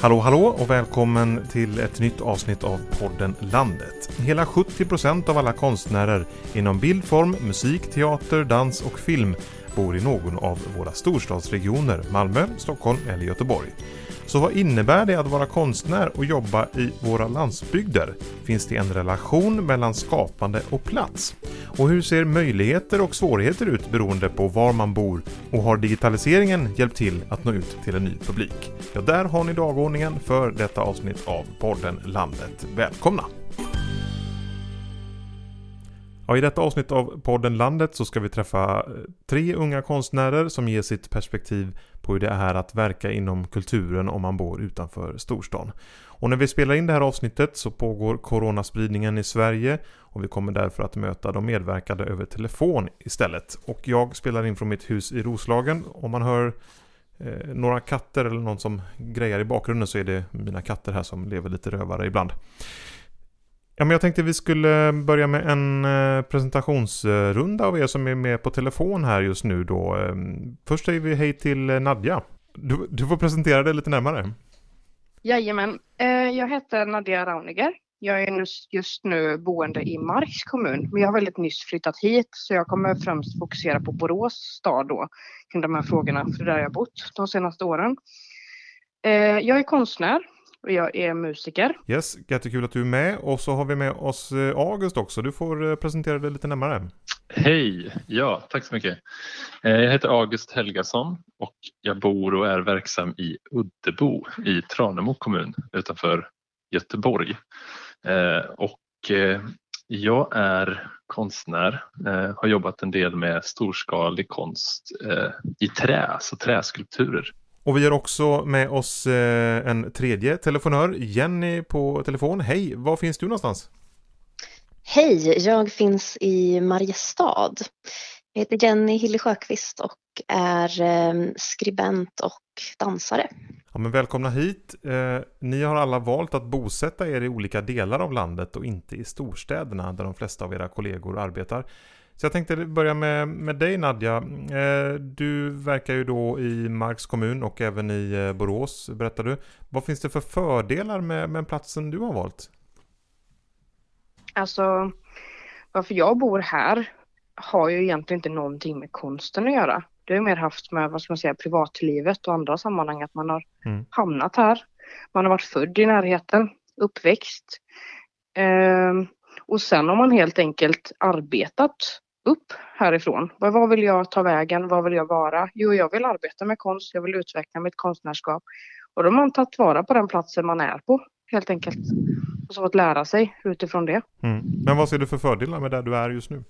Hallå hallå och välkommen till ett nytt avsnitt av podden Landet. Hela 70% av alla konstnärer inom bildform, musik, teater, dans och film bor i någon av våra storstadsregioner, Malmö, Stockholm eller Göteborg. Så vad innebär det att vara konstnär och jobba i våra landsbygder? Finns det en relation mellan skapande och plats? Och hur ser möjligheter och svårigheter ut beroende på var man bor? Och har digitaliseringen hjälpt till att nå ut till en ny publik? Ja, där har ni dagordningen för detta avsnitt av podden Landet. Välkomna! Ja, I detta avsnitt av podden Landet så ska vi träffa eh, tre unga konstnärer som ger sitt perspektiv på hur det är att verka inom kulturen om man bor utanför storstan. Och när vi spelar in det här avsnittet så pågår coronaspridningen i Sverige och vi kommer därför att möta de medverkade över telefon istället. Och jag spelar in från mitt hus i Roslagen. Om man hör eh, några katter eller någon som grejar i bakgrunden så är det mina katter här som lever lite rövare ibland. Ja, men jag tänkte vi skulle börja med en eh, presentationsrunda av er som är med på telefon här just nu då. Ehm, först säger vi hej till eh, Nadja. Du, du får presentera dig lite närmare. Jajamän, eh, jag heter Nadja Rauniger. Jag är just nu boende i Marks kommun, men jag har väldigt nyss flyttat hit så jag kommer främst fokusera på Borås stad då kring de här frågorna, för där har jag bott de senaste åren. Jag är konstnär och jag är musiker. Yes, jättekul att du är med. Och så har vi med oss eh, August också. Du får eh, presentera dig lite närmare. Hej! Ja, tack så mycket. Eh, jag heter August Helgason och jag bor och är verksam i Uddebo i Tranemo kommun utanför Göteborg. Och jag är konstnär, har jobbat en del med storskalig konst i trä, alltså träskulpturer. Och vi har också med oss eh, en tredje telefonör, Jenny på telefon. Hej, var finns du någonstans? Hej, jag finns i Mariestad. Jag heter Jenny Hille Sjöqvist och är eh, skribent och dansare. Ja, men välkomna hit. Eh, ni har alla valt att bosätta er i olika delar av landet och inte i storstäderna där de flesta av era kollegor arbetar. Så jag tänkte börja med, med dig Nadja. Eh, du verkar ju då i Marks kommun och även i eh, Borås berättar du. Vad finns det för fördelar med, med platsen du har valt? Alltså, varför jag bor här har ju egentligen inte någonting med konsten att göra. Det har mer haft med, vad ska man säga, privatlivet och andra sammanhang att man har mm. hamnat här. Man har varit född i närheten, uppväxt. Eh, och sen har man helt enkelt arbetat upp härifrån. Vad vill jag ta vägen? Vad vill jag vara? Jo, jag vill arbeta med konst. Jag vill utveckla mitt konstnärskap. Och då har man tagit vara på den platsen man är på helt enkelt. Och så att lära sig utifrån det. Mm. Men vad ser du för fördelar med där du är just nu?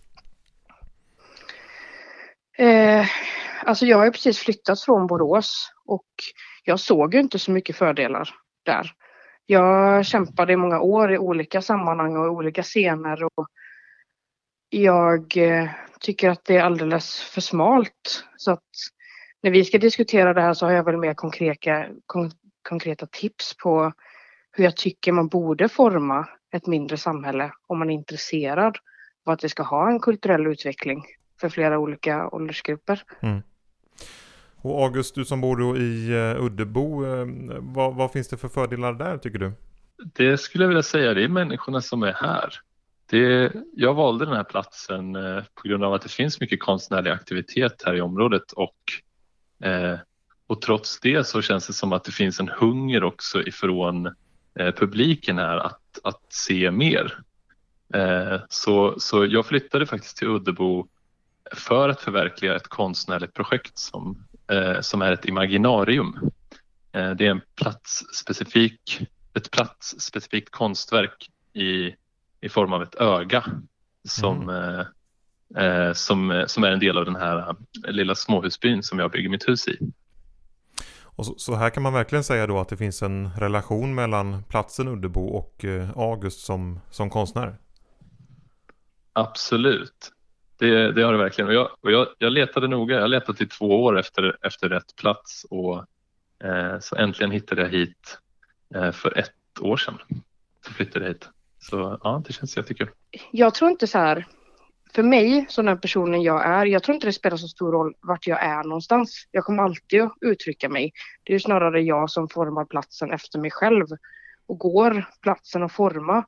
Eh, alltså jag har precis flyttat från Borås och jag såg ju inte så mycket fördelar där. Jag kämpade i många år i olika sammanhang och olika scener och jag eh, tycker att det är alldeles för smalt. Så att när vi ska diskutera det här så har jag väl mer konkreta, kon konkreta tips på hur jag tycker man borde forma ett mindre samhälle om man är intresserad av att vi ska ha en kulturell utveckling för flera olika åldersgrupper. Mm. Och August, du som bor i uh, Uddebo, uh, vad, vad, finns det för fördelar där tycker du? Det skulle jag vilja säga, det är människorna som är här. Det, jag valde den här platsen eh, på grund av att det finns mycket konstnärlig aktivitet här i området och, eh, och trots det så känns det som att det finns en hunger också ifrån eh, publiken här att, att se mer. Så, så jag flyttade faktiskt till Uddebo för att förverkliga ett konstnärligt projekt som, som är ett imaginarium. Det är en platsspecifik, ett platsspecifikt konstverk i i form av ett öga som, mm. eh, eh som, som är en del av den här eh, lilla småhusbyn som jag bygger mitt hus i. Och så, så, här kan man verkligen säga då att det finns en relation mellan platsen Uddebo och eh, August som, som konstnär? Absolut, det, det har det verkligen. Och jag, och jag, jag letade noga, jag letat i två år efter, efter rätt plats och eh, så äntligen hittade jag hit eh, för ett år sedan. Så flyttade jag hit. Så ja, det känns jättekul. Jag tror inte så här, för mig, som den personen jag är, jag tror inte det spelar så stor roll vart jag är någonstans. Jag kommer alltid att uttrycka mig. Det är snarare jag som formar platsen efter mig själv. Och går platsen att forma,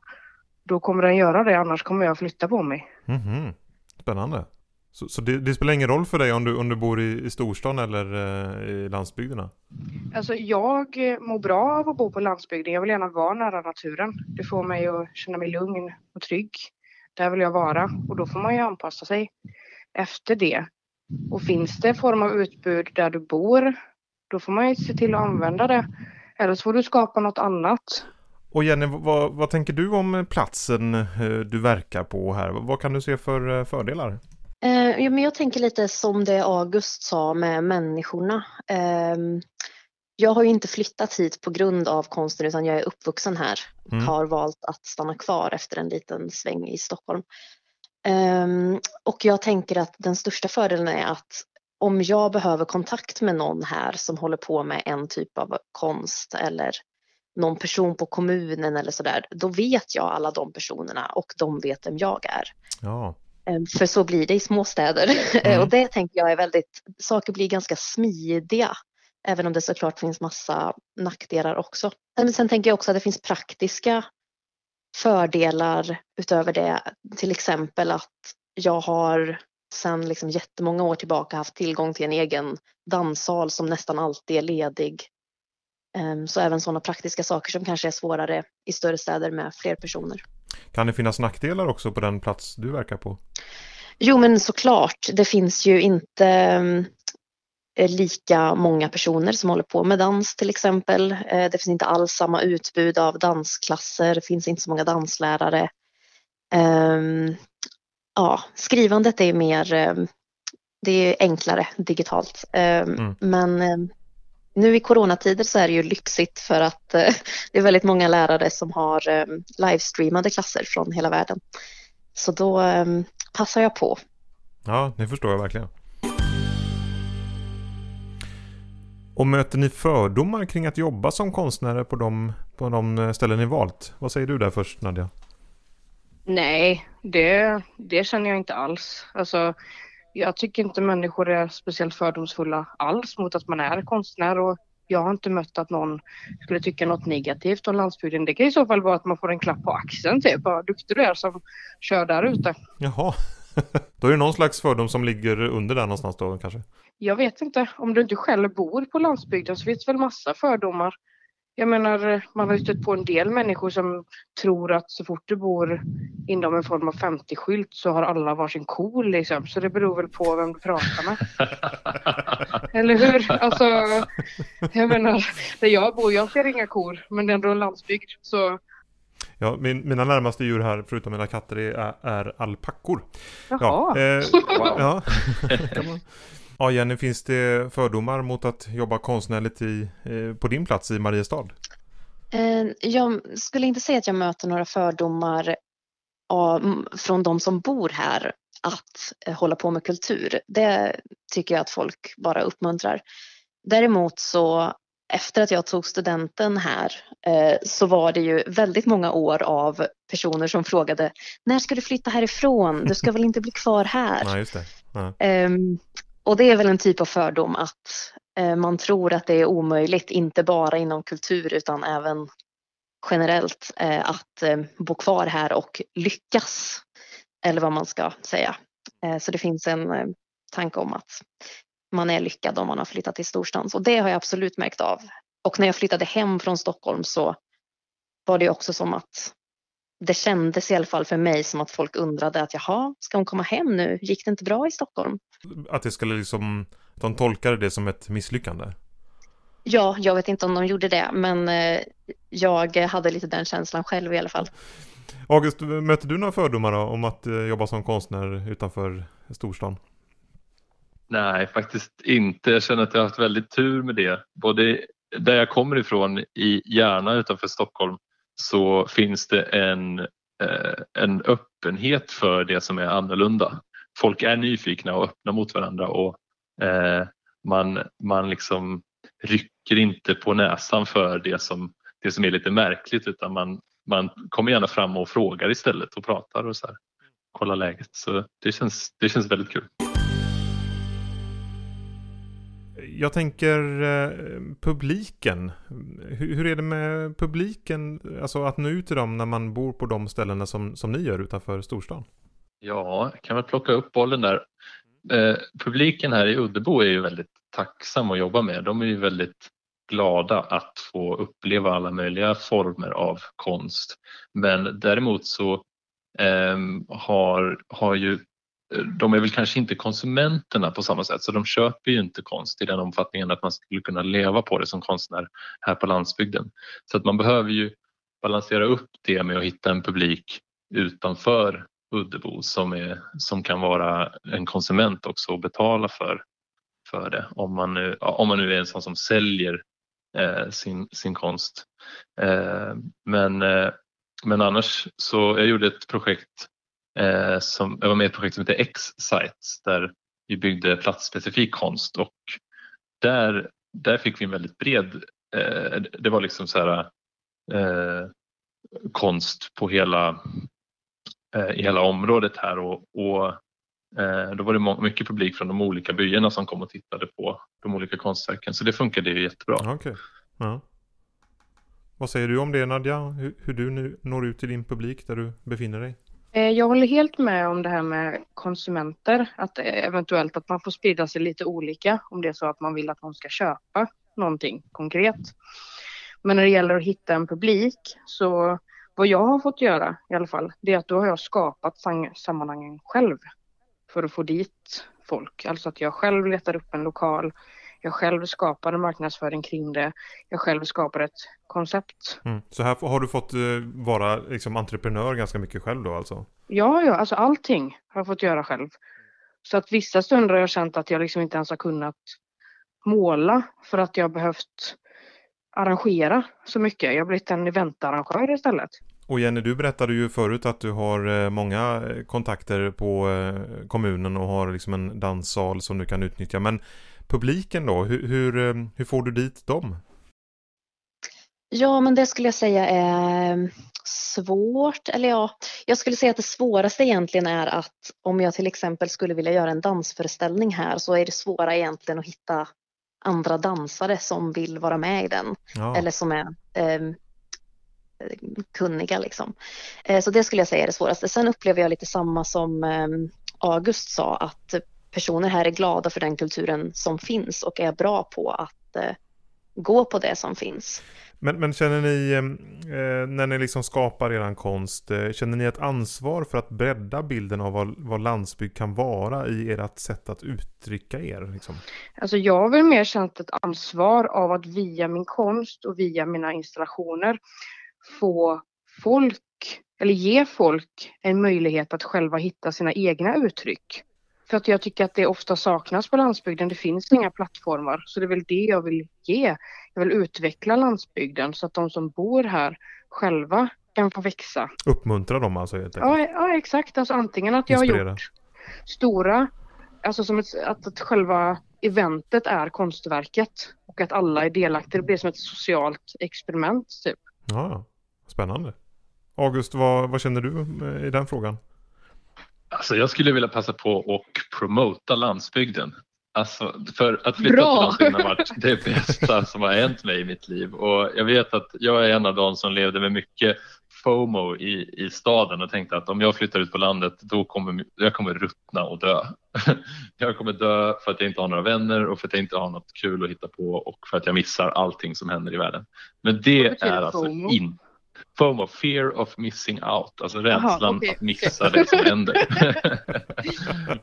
då kommer den göra det, annars kommer jag flytta på mig. Mm -hmm. Spännande. Så, så det, det, spelar ingen roll för dig om du, om du bor i, i storstan eller eh, i landsbygderna? Alltså jag mår bra av att bo på landsbygden. Jag vill gärna vara nära naturen. Det får mig att känna mig lugn och trygg. Där vill jag vara och då får man ju anpassa sig efter det. Och finns det form av utbud där du bor, då får man ju se till att använda det. Eller så får du skapa något annat. Och Jenny, vad, vad tänker du om platsen eh, du verkar på här? Vad kan du se för eh, fördelar? Eh, men jag tänker lite som det August sa med människorna. Eh, jag har ju inte flyttat hit på grund av konsten utan jag är uppvuxen här och mm. har valt att stanna kvar efter en liten sväng i Stockholm. Um, och jag tänker att den största fördelen är att om jag behöver kontakt med någon här som håller på med en typ av konst eller någon person på kommunen eller sådär, då vet jag alla de personerna och de vet vem jag är. Ja. Um, för så blir det i småstäder mm. och det tänker jag är väldigt, saker blir ganska smidiga Även om det såklart finns massa nackdelar också. Men sen tänker jag också att det finns praktiska fördelar utöver det. Till exempel att jag har sedan liksom jättemånga år tillbaka haft tillgång till en egen danssal som nästan alltid är ledig. Ehm, så även sådana praktiska saker som kanske är svårare i större städer med fler personer. Kan det finnas nackdelar också på den plats du verkar på? Jo men såklart, det finns ju inte lika många personer som håller på med dans till exempel. Eh, det finns inte alls samma utbud av dansklasser, det finns inte så många danslärare. Ehm, ja, skrivandet är mer, eh, det är enklare digitalt. Ehm, mm. Men eh, nu i coronatider så är det ju lyxigt för att det är väldigt många lärare som har livestreamade klasser från hela världen. Så då passar jag på. Ja, det förstår jag verkligen. Och möter ni fördomar kring att jobba som konstnärer på de, på de ställen ni valt? Vad säger du där först Nadja? Nej, det, det känner jag inte alls. Alltså, jag tycker inte människor är speciellt fördomsfulla alls mot att man är konstnär och jag har inte mött att någon skulle tycka något negativt om landsbygden. Det kan i så fall vara att man får en klapp på axeln typ. Vad duktig du är som kör där ute. Jaha, då är det någon slags fördom som ligger under där någonstans då kanske? Jag vet inte. Om du inte själv bor på landsbygden så finns det väl massa fördomar. Jag menar, man har ju stött på en del människor som tror att så fort du bor inom en form av 50-skylt så har alla varsin ko liksom. Så det beror väl på vem du pratar med. Eller hur? Alltså, jag menar, där jag bor, jag ser inga kor, men det är ändå en landsbygd. Så Ja, min, mina närmaste djur här, förutom mina katter, är, är alpackor. Jaha. Ja, eh, wow. ja. ja, Jenny, finns det fördomar mot att jobba konstnärligt i, eh, på din plats i Mariestad? Eh, jag skulle inte säga att jag möter några fördomar av, från de som bor här att eh, hålla på med kultur. Det tycker jag att folk bara uppmuntrar. Däremot så efter att jag tog studenten här så var det ju väldigt många år av personer som frågade när ska du flytta härifrån? Du ska väl inte bli kvar här? Nej, just det. Ja. Och det är väl en typ av fördom att eh, man tror att det är omöjligt, inte bara inom kultur utan även generellt eh, att eh, bo kvar här och lyckas. Eller vad man ska säga. Så det finns en tanke om att man är lyckad om man har flyttat till storstans och det har jag absolut märkt av. Och när jag flyttade hem från Stockholm så var det också som att det kändes i alla fall för mig som att folk undrade att jaha, ska hon komma hem nu? Gick det inte bra i Stockholm? Att det skulle liksom, de tolkade det som ett misslyckande? Ja, jag vet inte om de gjorde det, men eh, jag hade lite den känslan själv i alla fall. August, möter du några fördomar då, om att eh, jobba som konstnär utanför storstan? Nej, faktiskt inte. Jag känner att jag har haft väldigt tur med det. Både där jag kommer ifrån i Järna utanför Stockholm så finns det en, eh, en öppenhet för det som är annorlunda. Folk är nyfikna och öppna mot varandra och eh, man, man liksom rycker inte på näsan för det som, det som är lite märkligt utan man, man kommer gärna fram och frågar istället och pratar och så här. kollar läget. Så det känns, det känns väldigt kul. Jag tänker eh, publiken. Hur, hur, är det med publiken? Alltså att nå ut till dem när man bor på de ställena som, som ni gör utanför storstan? Ja, jag kan väl plocka upp bollen där. Eh, publiken här i Uddebo är ju väldigt tacksam att jobba med. De är ju väldigt glada att få uppleva alla möjliga former av konst. Men däremot så eh, har, har ju de är väl kanske inte konsumenterna på samma sätt så de köper ju inte konst i den omfattningen att man skulle kunna leva på det som konstnär här på landsbygden. Så att man behöver ju balansera upp det med att hitta en publik utanför Uddebo som, är, som kan vara en konsument också och betala för, för det om man, nu, om man nu är en sån som säljer eh, sin, sin konst. Eh, men, eh, men annars så jag gjorde ett projekt eh, som, jag var med i ett projekt som heter X-Sites där vi byggde platsspecifik konst och där, där fick vi en väldigt bred, eh, det var liksom så här eh, konst på hela, eh, i hela området här och, och eh, då var det mycket publik från de olika byarna som kom och tittade på de olika konstverken så det funkade ju jättebra. Okay. Ja. Vad säger du om det Nadja? Hur, hur du nu når ut till din publik där du befinner dig? Eh, jag håller helt med om det här med konsumenter, att eh, eventuellt att man får sprida sig lite olika om det är så att man vill att någon ska köpa någonting konkret. Men när det gäller att hitta en publik så vad jag har fått göra i alla fall, det är att då har jag skapat sammanhangen själv för att få dit folk. Alltså att jag själv letar upp en lokal, jag själv skapar en marknadsföring kring det. Jag själv skapar ett koncept. Mm. Så här har du fått eh, vara liksom, entreprenör ganska mycket själv då alltså? Ja, ja, alltså allting har jag fått göra själv. Så att vissa stunder har jag känt att jag liksom inte ens har kunnat måla för att jag behövt arrangera så mycket. Jag har blivit en eventarrangör istället. Och Jenny, du berättade ju förut att du har eh, många eh, kontakter på kommunen och har liksom en danssal som du kan utnyttja. Men publiken då? Hur, hur, eh, hur får du dit dem? Ja, men det skulle jag säga är svårt. Eller ja, jag skulle säga att det svåraste egentligen är att om jag till exempel skulle vilja göra en dansföreställning här så är det svåra egentligen att hitta andra dansare som vill vara med i den. Ja. Eller som är eh, kunniga liksom. Eh, så det skulle jag säga är det svåraste. Sen upplever jag lite samma som eh, August sa att personer här är glada för den kulturen som finns och är bra på att eh, gå på det som finns. Men, men känner ni, eh, när ni liksom skapar er konst, eh, känner ni ett ansvar för att bredda bilden av vad, vad landsbygd kan vara i ert sätt att uttrycka er? Liksom? Alltså jag har väl mer känt ett ansvar av att via min konst och via mina installationer få folk, eller ge folk en möjlighet att själva hitta sina egna uttryck. För att jag tycker att det ofta saknas på landsbygden. Det finns inga plattformar. Så det är väl det jag vill ge. Jag vill utveckla landsbygden så att de som bor här själva kan få växa. Uppmuntra dem alltså helt enkelt? Ja, ja exakt. Alltså antingen att jag Inspirera. har gjort stora, alltså som ett, att, att själva eventet är konstverket och att alla är delaktiga. Det blir som ett socialt experiment typ. Ja, spännande. August, vad, vad känner du i den frågan? Alltså jag skulle vilja passa på att promota landsbygden. Alltså, för att flytta Bra. till landsbygden har varit det bästa som har hänt mig i mitt liv. Och jag vet att jag är en av de som levde med mycket FOMO i, i staden och tänkte att om jag flyttar ut på landet då kommer jag kommer ruttna och dö. Jag kommer dö för att jag inte har några vänner och för att jag inte har något kul att hitta på och för att jag missar allting som händer i världen. Men det är alltså inte FOMO, fear of missing out, alltså rädslan Aha, okay, att missa det som händer.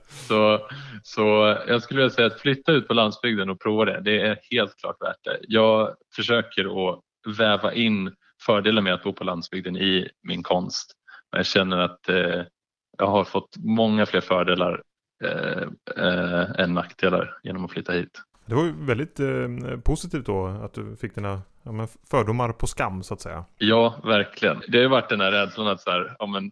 så, så jag skulle vilja säga att flytta ut på landsbygden och prova det, det är helt klart värt det. Jag försöker att väva in fördelar med att bo på landsbygden i min konst. Men jag känner att eh, jag har fått många fler fördelar eh, eh, än nackdelar genom att flytta hit. Det var ju väldigt eh, positivt då att du fick dina ja, fördomar på skam så att säga. Ja, verkligen. Det har ju varit den här rädslan att så här, ja, men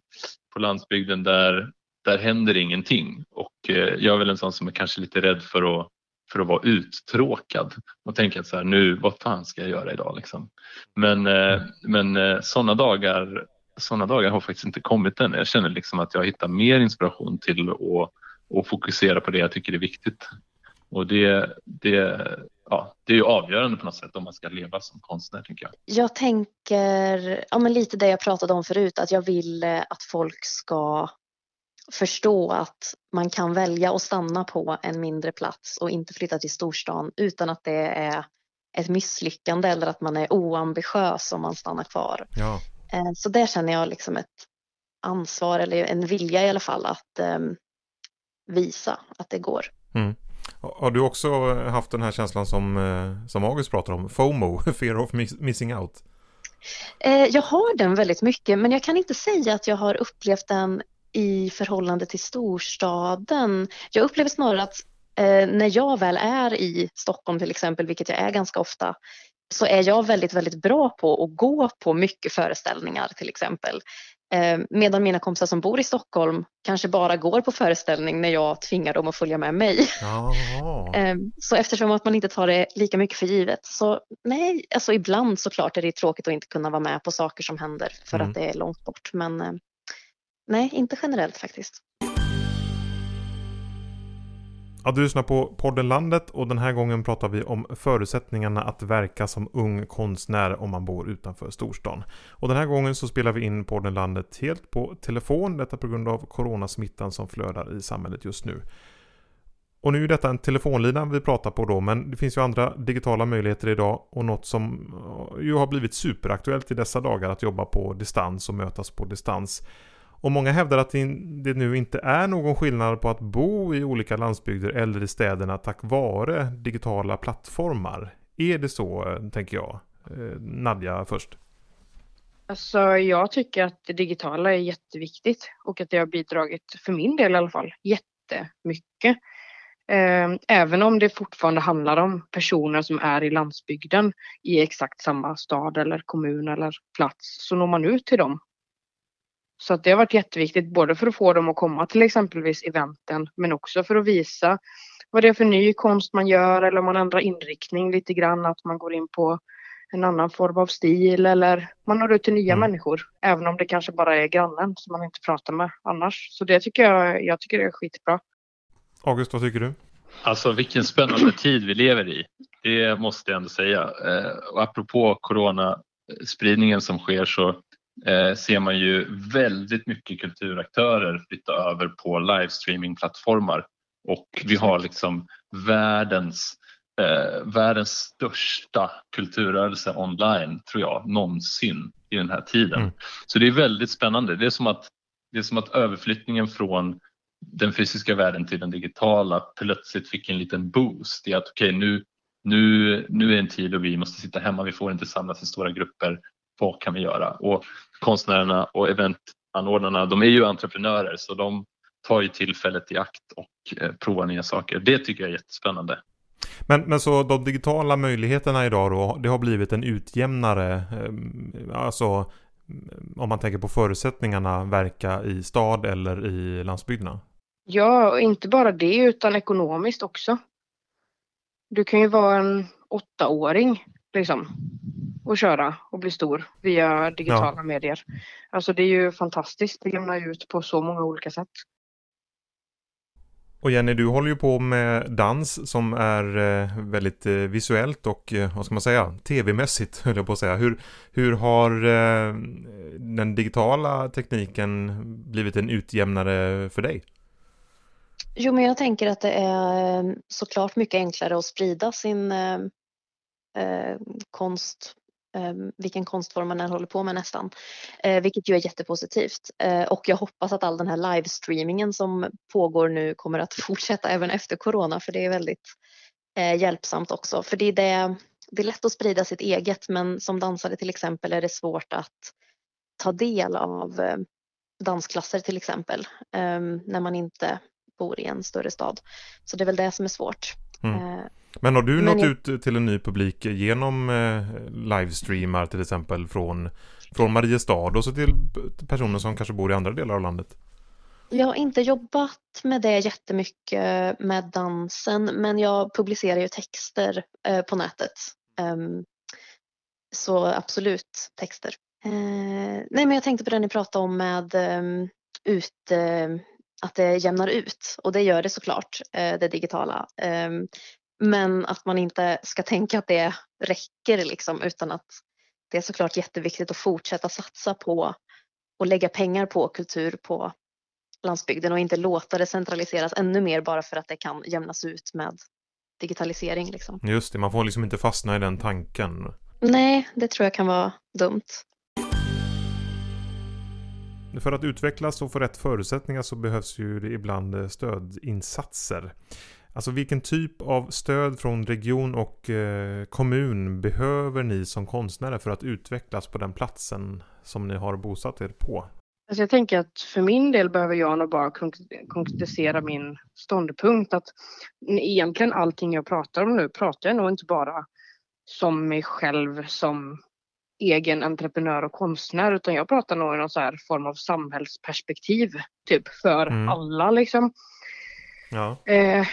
på landsbygden där, där händer ingenting och eh, jag är väl en sån som är kanske lite rädd för att för att vara uttråkad och tänka så här nu, vad fan ska jag göra idag liksom? Men, eh, men eh, sådana dagar sådana dagar har faktiskt inte kommit än. Jag känner liksom att jag hittar mer inspiration till att och fokusera på det jag tycker är viktigt. Och det, det, ja, det är ju avgörande på något sätt om man ska leva som konstnär tycker jag. Jag tänker, ja men lite det jag pratade om förut, att jag vill eh, att folk ska förstå att man kan välja att stanna på en mindre plats och inte flytta till storstan utan att det är ett misslyckande eller att man är oambitiös om man stannar kvar. Ja. Eh, så där känner jag liksom ett ansvar eller en vilja i alla fall att um, visa att det går. Mm. Har du också haft den här känslan som, eh, som August pratar om, FOMO, Fear of Missing Out? Eh, jag har den väldigt mycket men jag kan inte säga att jag har upplevt den i förhållande till storstaden. Jag upplever snarare att eh, när jag väl är i Stockholm till exempel, vilket jag är ganska ofta, så är jag väldigt, väldigt bra på att gå på mycket föreställningar till exempel. Eh, medan mina kompisar som bor i Stockholm kanske bara går på föreställning när jag tvingar dem att följa med mig. Eh, så eftersom att man inte tar det lika mycket för givet så nej, alltså ibland såklart är det tråkigt att inte kunna vara med på saker som händer för mm. att det är långt bort. Men eh, nej, inte generellt faktiskt. Ja, du lyssnar på podden Landet och den här gången pratar vi om förutsättningarna att verka som ung konstnär om man bor utanför storstan. Och den här gången så spelar vi in podden Landet helt på telefon, detta på grund av coronasmittan som flödar i samhället just nu. Och nu är detta en telefonlina vi pratar på då, men det finns ju andra digitala möjligheter idag och något som ju har blivit superaktuellt i dessa dagar att jobba på distans och mötas på distans. Och många hävdar att det nu inte är någon skillnad på att bo i olika landsbygder eller i städerna tack vare digitala plattformar. Är det så, eh, tänker jag? Eh, Nadja först. Alltså jag tycker att det digitala är jätteviktigt och att det har bidragit, för min del i alla fall, jättemycket. Ehm, även om det fortfarande handlar om personer som är i landsbygden i exakt samma stad eller kommun eller plats så når man ut till dem så att det har varit jätteviktigt både för att få dem att komma till exempelvis eventen men också för att visa vad det är för ny konst man gör eller om man ändrar inriktning lite grann, att man går in på en annan form av stil eller man når ut till nya mm. människor. Även om det kanske bara är grannen som man inte pratar med annars. Så det tycker jag, jag tycker det är skitbra. August, vad tycker du? Alltså vilken spännande tid vi lever i. Det måste jag ändå säga. Eh, och apropå coronaspridningen som sker så ser man ju väldigt mycket kulturaktörer flytta över på livestreamingplattformar och vi har liksom världens eh, världens största kulturrörelse online tror jag någonsin i den här tiden. Mm. Så det är väldigt spännande. Det är som att, det är som att överflyttningen från den fysiska världen till den digitala plötsligt fick en liten boost i att okej okay, nu, nu, nu är en tid då vi måste sitta hemma, vi får inte samlas i stora grupper, vad kan vi göra? Och konstnärerna och eventanordnarna, de är ju entreprenörer så de tar ju tillfället i akt och eh, provar nya saker. Det tycker jag är jättespännande. Men, men så de digitala möjligheterna idag då, det har blivit en utjämnare, eh, alltså om man tänker på förutsättningarna verka i stad eller i landsbygderna? Ja, och inte bara det utan ekonomiskt också. Du kan ju vara en åttaåring liksom och köra och bli stor via digitala ja. medier. Alltså det är ju fantastiskt. Det lämnar ut på så många olika sätt. Och Jenny, du håller ju på med dans som är eh, väldigt eh, visuellt och eh, vad ska man säga, tv-mässigt höll jag på att säga. Hur, hur har den digitala tekniken blivit en utjämnare för dig? Jo, men jag tänker att det är såklart mycket enklare att sprida sin eh, konst vilken konstform man än håller på med nästan. Eh, vilket ju är jättepositivt. Eh, och jag hoppas att all den här livestreamingen som pågår nu kommer att fortsätta även efter corona för det är väldigt eh, hjälpsamt också. För det är, det, det är lätt att sprida sitt eget men som dansare till exempel är det svårt att ta del av dansklasser till exempel ehm, när man inte bor i en större stad. Så det är väl det som är svårt. Mm. Men har du nått jag... ut till en ny publik genom eh, livestreamar till exempel från, från Mariestad och så till personer som kanske bor i andra delar av landet? Jag har inte jobbat med det jättemycket med dansen men jag publicerar ju texter eh, på nätet. Um, så absolut texter Eh, nej men jag tänkte på det ni pratade om med um, ut, uh, att det jämnar ut och det gör det såklart, uh, det digitala. Um, men att man inte ska tänka att det räcker liksom utan att det är såklart jätteviktigt att fortsätta satsa på och lägga pengar på kultur på landsbygden och inte låta det centraliseras ännu mer bara för att det kan jämnas ut med digitalisering. Liksom. Just det, man får liksom inte fastna i den tanken. Nej, det tror jag kan vara dumt. För att utvecklas och få rätt förutsättningar så behövs ju ibland stödinsatser. Alltså vilken typ av stöd från region och eh, kommun behöver ni som konstnärer för att utvecklas på den platsen som ni har bosatt er på? Alltså jag tänker att för min del behöver jag nog bara konkretisera min ståndpunkt att egentligen allting jag pratar om nu pratar jag nog inte bara som mig själv som egen entreprenör och konstnär utan jag pratar nog i någon så här form av samhällsperspektiv typ för mm. alla liksom. Ja. Eh,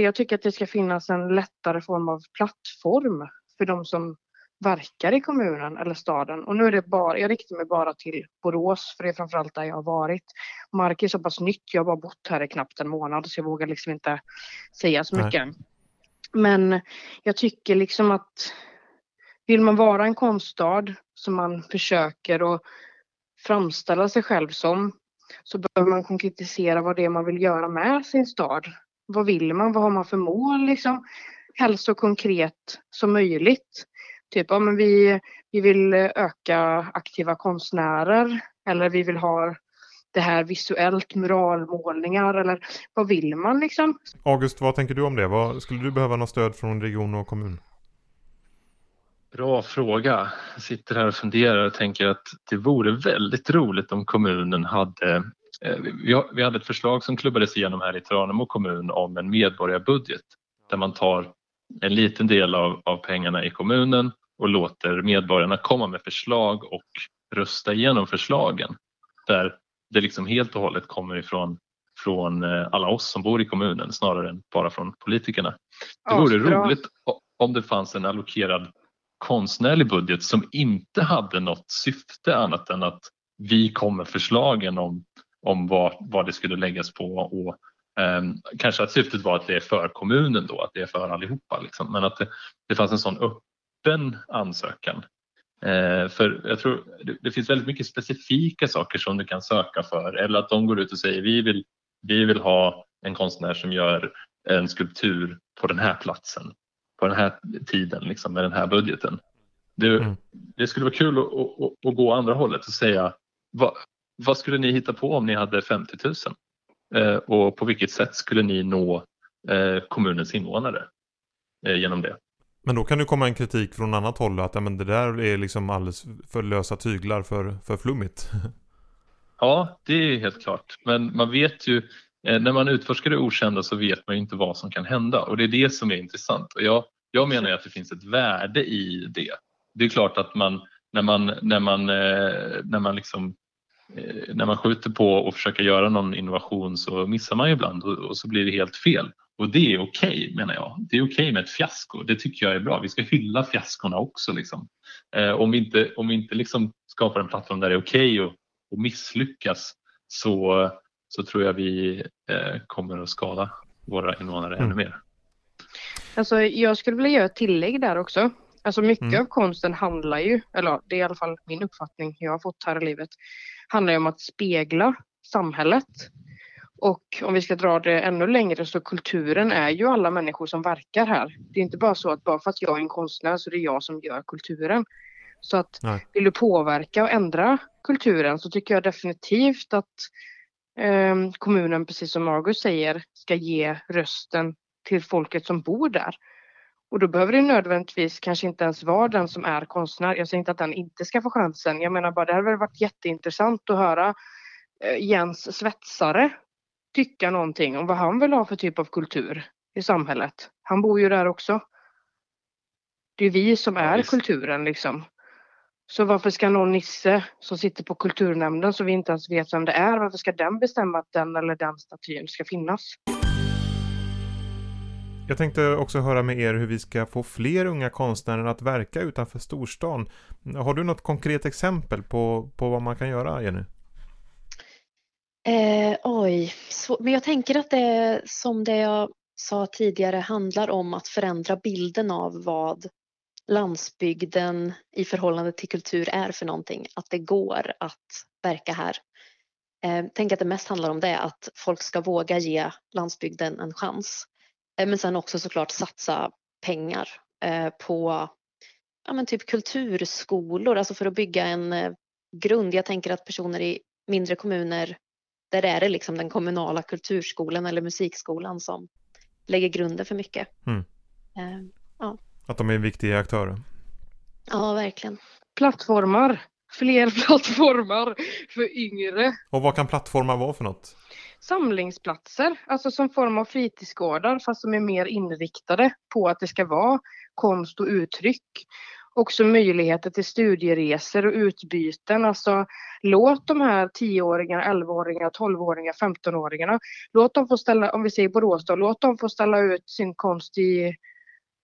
jag tycker att det ska finnas en lättare form av plattform för de som verkar i kommunen eller staden. Och nu är det bara, jag riktar mig bara till Borås för det är framförallt där jag har varit. Mark är så pass nytt, jag har bara bott här i knappt en månad så jag vågar liksom inte säga så mycket. Nej. Men jag tycker liksom att vill man vara en konststad som man försöker att framställa sig själv som så behöver man konkretisera vad det är man vill göra med sin stad. Vad vill man? Vad har man för mål liksom? Helst så konkret som möjligt. Typ, ja, men vi, vi vill öka aktiva konstnärer eller vi vill ha det här visuellt, muralmålningar eller vad vill man liksom? August, vad tänker du om det? Vad, skulle du behöva något stöd från region och kommun? Bra fråga. Jag sitter här och funderar och tänker att det vore väldigt roligt om kommunen hade vi hade ett förslag som klubbades igenom här i Tranemo kommun om en medborgarbudget där man tar en liten del av, av pengarna i kommunen och låter medborgarna komma med förslag och rösta igenom förslagen. Där det liksom helt och hållet kommer ifrån från eh, alla oss som bor i kommunen snarare än bara från politikerna. Det vore roligt om det fanns en allokerad konstnärlig budget som inte hade något syfte annat än att vi kom med förslagen om, om vad, vad det skulle läggas på och eh, kanske att syftet var att det är för kommunen då, att det är för allihopa. Liksom. Men att det, det fanns en sån öppen ansökan. Eh, för jag tror det, det, finns väldigt mycket specifika saker som du kan söka för eller att de går ut och säger vi vill, vi vill ha en konstnär som gör en skulptur på den här platsen på den här tiden liksom, med den här budgeten. Det, mm. det skulle vara kul att, att, att, gå andra hållet och säga vad, vad, skulle ni hitta på om ni hade 50 000? Eh, och på vilket sätt skulle ni nå eh, kommunens invånare eh, genom det? Men då kan det komma en kritik från annat håll att ja, men det där är liksom alldeles för lösa tyglar för, för flummigt. Ja, det är helt klart. Men man vet ju när man utforskar det okända så vet man inte vad som kan hända och det är det som är intressant. Och jag, jag menar att det finns ett värde i det. Det är klart att man när man, när man, när man, liksom, när man skjuter på och försöker göra någon innovation så missar man ibland och, och så blir det helt fel. Och det är okej okay, menar jag. Det är okej okay med ett fiasko. Det tycker jag är bra. Vi ska hylla fiaskorna också. Liksom. Eh, om vi inte, om vi inte liksom skapar en plattform där det är okej okay att misslyckas så, så tror jag vi eh, kommer att skada våra invånare mm. ännu mer. Alltså, jag skulle vilja göra ett tillägg där också. Alltså mycket mm. av konsten handlar ju, eller det är i alla fall min uppfattning jag har fått här i livet, handlar ju om att spegla samhället. Och om vi ska dra det ännu längre så kulturen är ju alla människor som verkar här. Det är inte bara så att bara för att jag är en konstnär så är det jag som gör kulturen. Så att Nej. vill du påverka och ändra kulturen så tycker jag definitivt att Ehm, kommunen, precis som August säger, ska ge rösten till folket som bor där. Och då behöver det nödvändigtvis kanske inte ens vara den som är konstnär. Jag säger inte att den inte ska få chansen. Jag menar bara det hade varit jätteintressant att höra eh, Jens svetsare tycka någonting om vad han vill ha för typ av kultur i samhället. Han bor ju där också. Det är vi som är ja, kulturen liksom. Så varför ska någon nisse som sitter på kulturnämnden som vi inte ens vet vem det är, varför ska den bestämma att den eller den statyn ska finnas? Jag tänkte också höra med er hur vi ska få fler unga konstnärer att verka utanför storstan. Har du något konkret exempel på, på vad man kan göra, Jenny? Eh, oj, så, men jag tänker att det som det jag sa tidigare handlar om att förändra bilden av vad landsbygden i förhållande till kultur är för någonting. Att det går att verka här. Eh, tänk att det mest handlar om det, att folk ska våga ge landsbygden en chans. Eh, men sen också såklart satsa pengar eh, på ja, men typ kulturskolor, alltså för att bygga en eh, grund. Jag tänker att personer i mindre kommuner, där är det liksom den kommunala kulturskolan eller musikskolan som lägger grunden för mycket. Mm. Ja. Att de är viktiga aktörer. Ja, verkligen. Plattformar. Fler plattformar för yngre. Och vad kan plattformar vara för något? Samlingsplatser, alltså som form av fritidsgårdar fast som är mer inriktade på att det ska vara konst och uttryck. Också möjligheter till studieresor och utbyten. Alltså låt de här 10-åringarna, 11-åringarna, 12-åringarna, 15-åringarna, låt dem få ställa, om vi säger Borås då, låt dem få ställa ut sin konst i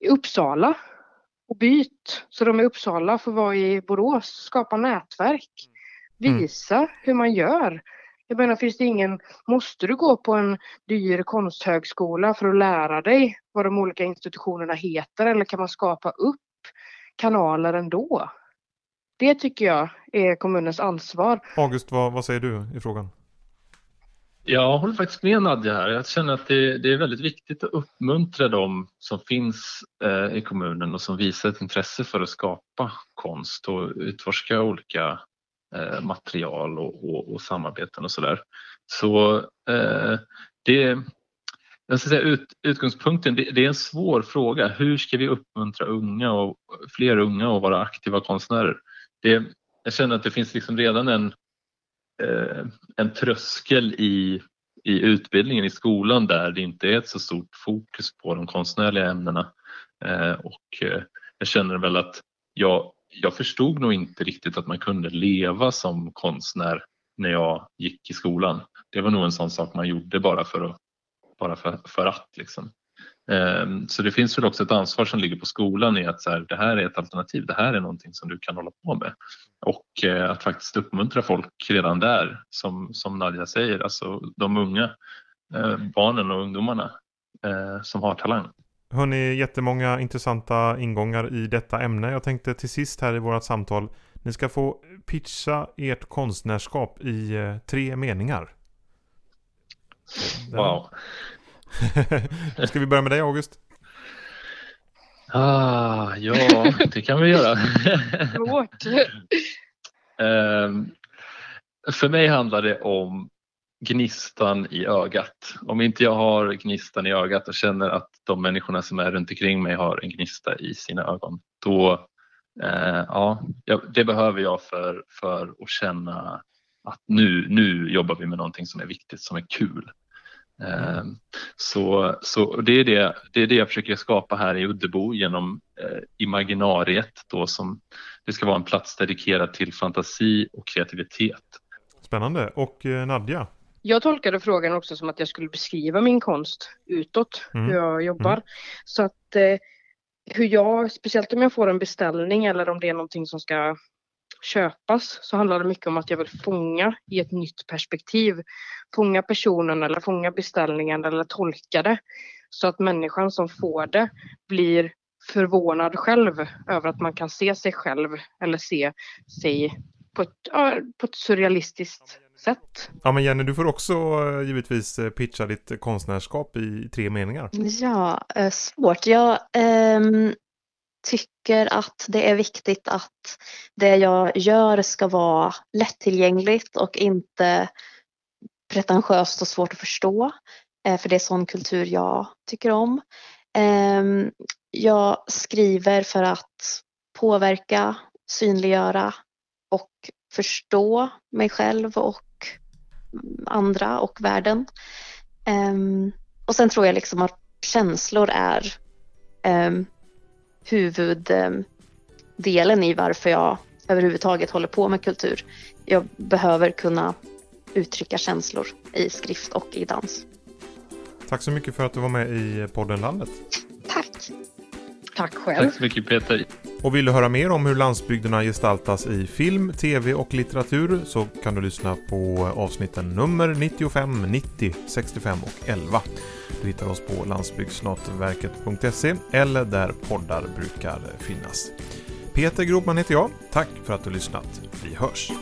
i Uppsala och byt så de i Uppsala får vara i Borås, skapa nätverk, mm. visa mm. hur man gör. Jag menar, finns det ingen, måste du gå på en dyr konsthögskola för att lära dig vad de olika institutionerna heter eller kan man skapa upp kanaler ändå? Det tycker jag är kommunens ansvar. August, vad, vad säger du i frågan? Jag håller faktiskt med Nadja här. Jag känner att det, det är väldigt viktigt att uppmuntra dem som finns eh, i kommunen och som visar ett intresse för att skapa konst och utforska olika Eh, material och, och, och, samarbeten och sådär. Så eh, det, jag ska säga, ut, utgångspunkten, det, det, är en svår fråga. Hur ska vi uppmuntra unga och fler unga att vara aktiva konstnärer? Det, jag känner att det finns liksom redan en eh, en tröskel i, i utbildningen i skolan där det inte är ett så stort fokus på de konstnärliga ämnena. Eh, och eh, jag känner väl att jag, jag förstod nog inte riktigt att man kunde leva som konstnär när jag gick i skolan. Det var nog en sån sak man gjorde bara för att, bara för, för att liksom. Ehm, så det finns väl också ett ansvar som ligger på skolan i att så här, det här är ett alternativ, det här är någonting som du kan hålla på med. Och eh, att faktiskt uppmuntra folk redan där, som, som Nadja säger, alltså de unga eh, barnen och ungdomarna eh, som har talang. Hörni, jättemånga intressanta ingångar i detta ämne. Jag tänkte till sist här i vårt samtal, ni ska få pitcha ert konstnärskap i tre meningar. Wow. Ska vi börja med dig August? Ah, ja, det kan vi göra. Svårt. um, för mig handlar det om gnistan i ögat. Om inte jag har gnistan i ögat och känner att de människorna som är runt omkring mig har en gnista i sina ögon, då eh, ja, det behöver jag för, för att känna att nu, nu jobbar vi med någonting som är viktigt, som är kul. Mm. Så, så det, är det, det är det jag försöker skapa här i Uddebo genom eh, Imaginariet då som det ska vara en plats dedikerad till fantasi och kreativitet. Spännande. Och eh, Nadja? Jag tolkade frågan också som att jag skulle beskriva min konst utåt, mm. hur jag jobbar. Mm. Så att eh, hur jag, speciellt om jag får en beställning eller om det är någonting som ska köpas så handlar det mycket om att jag vill fånga i ett nytt perspektiv. Fånga personen eller fånga beställningen eller tolka det. Så att människan som får det blir förvånad själv över att man kan se sig själv eller se sig på ett, på ett surrealistiskt sätt. Ja men Jenny, du får också eh, givetvis eh, pitcha ditt konstnärskap i tre meningar. Ja, eh, svårt. Jag ähm, tycker att det är viktigt att det jag gör ska vara lättillgängligt och inte pretentiöst och svårt att förstå. För det är sån kultur jag tycker om. Ehm, jag skriver för att påverka, synliggöra och förstå mig själv och andra och världen. Ehm, och sen tror jag liksom att känslor är ehm, huvuddelen i varför jag överhuvudtaget håller på med kultur. Jag behöver kunna uttrycka känslor i skrift och i dans. Tack så mycket för att du var med i podden Landet. Tack! Tack själv. Tack så mycket Peter. Och vill du höra mer om hur landsbygderna gestaltas i film, tv och litteratur så kan du lyssna på avsnitten nummer 95, 90, 65 och 11. Du hittar oss på landsbygdsnatverket.se eller där poddar brukar finnas. Peter Gropman heter jag. Tack för att du lyssnat. Vi hörs!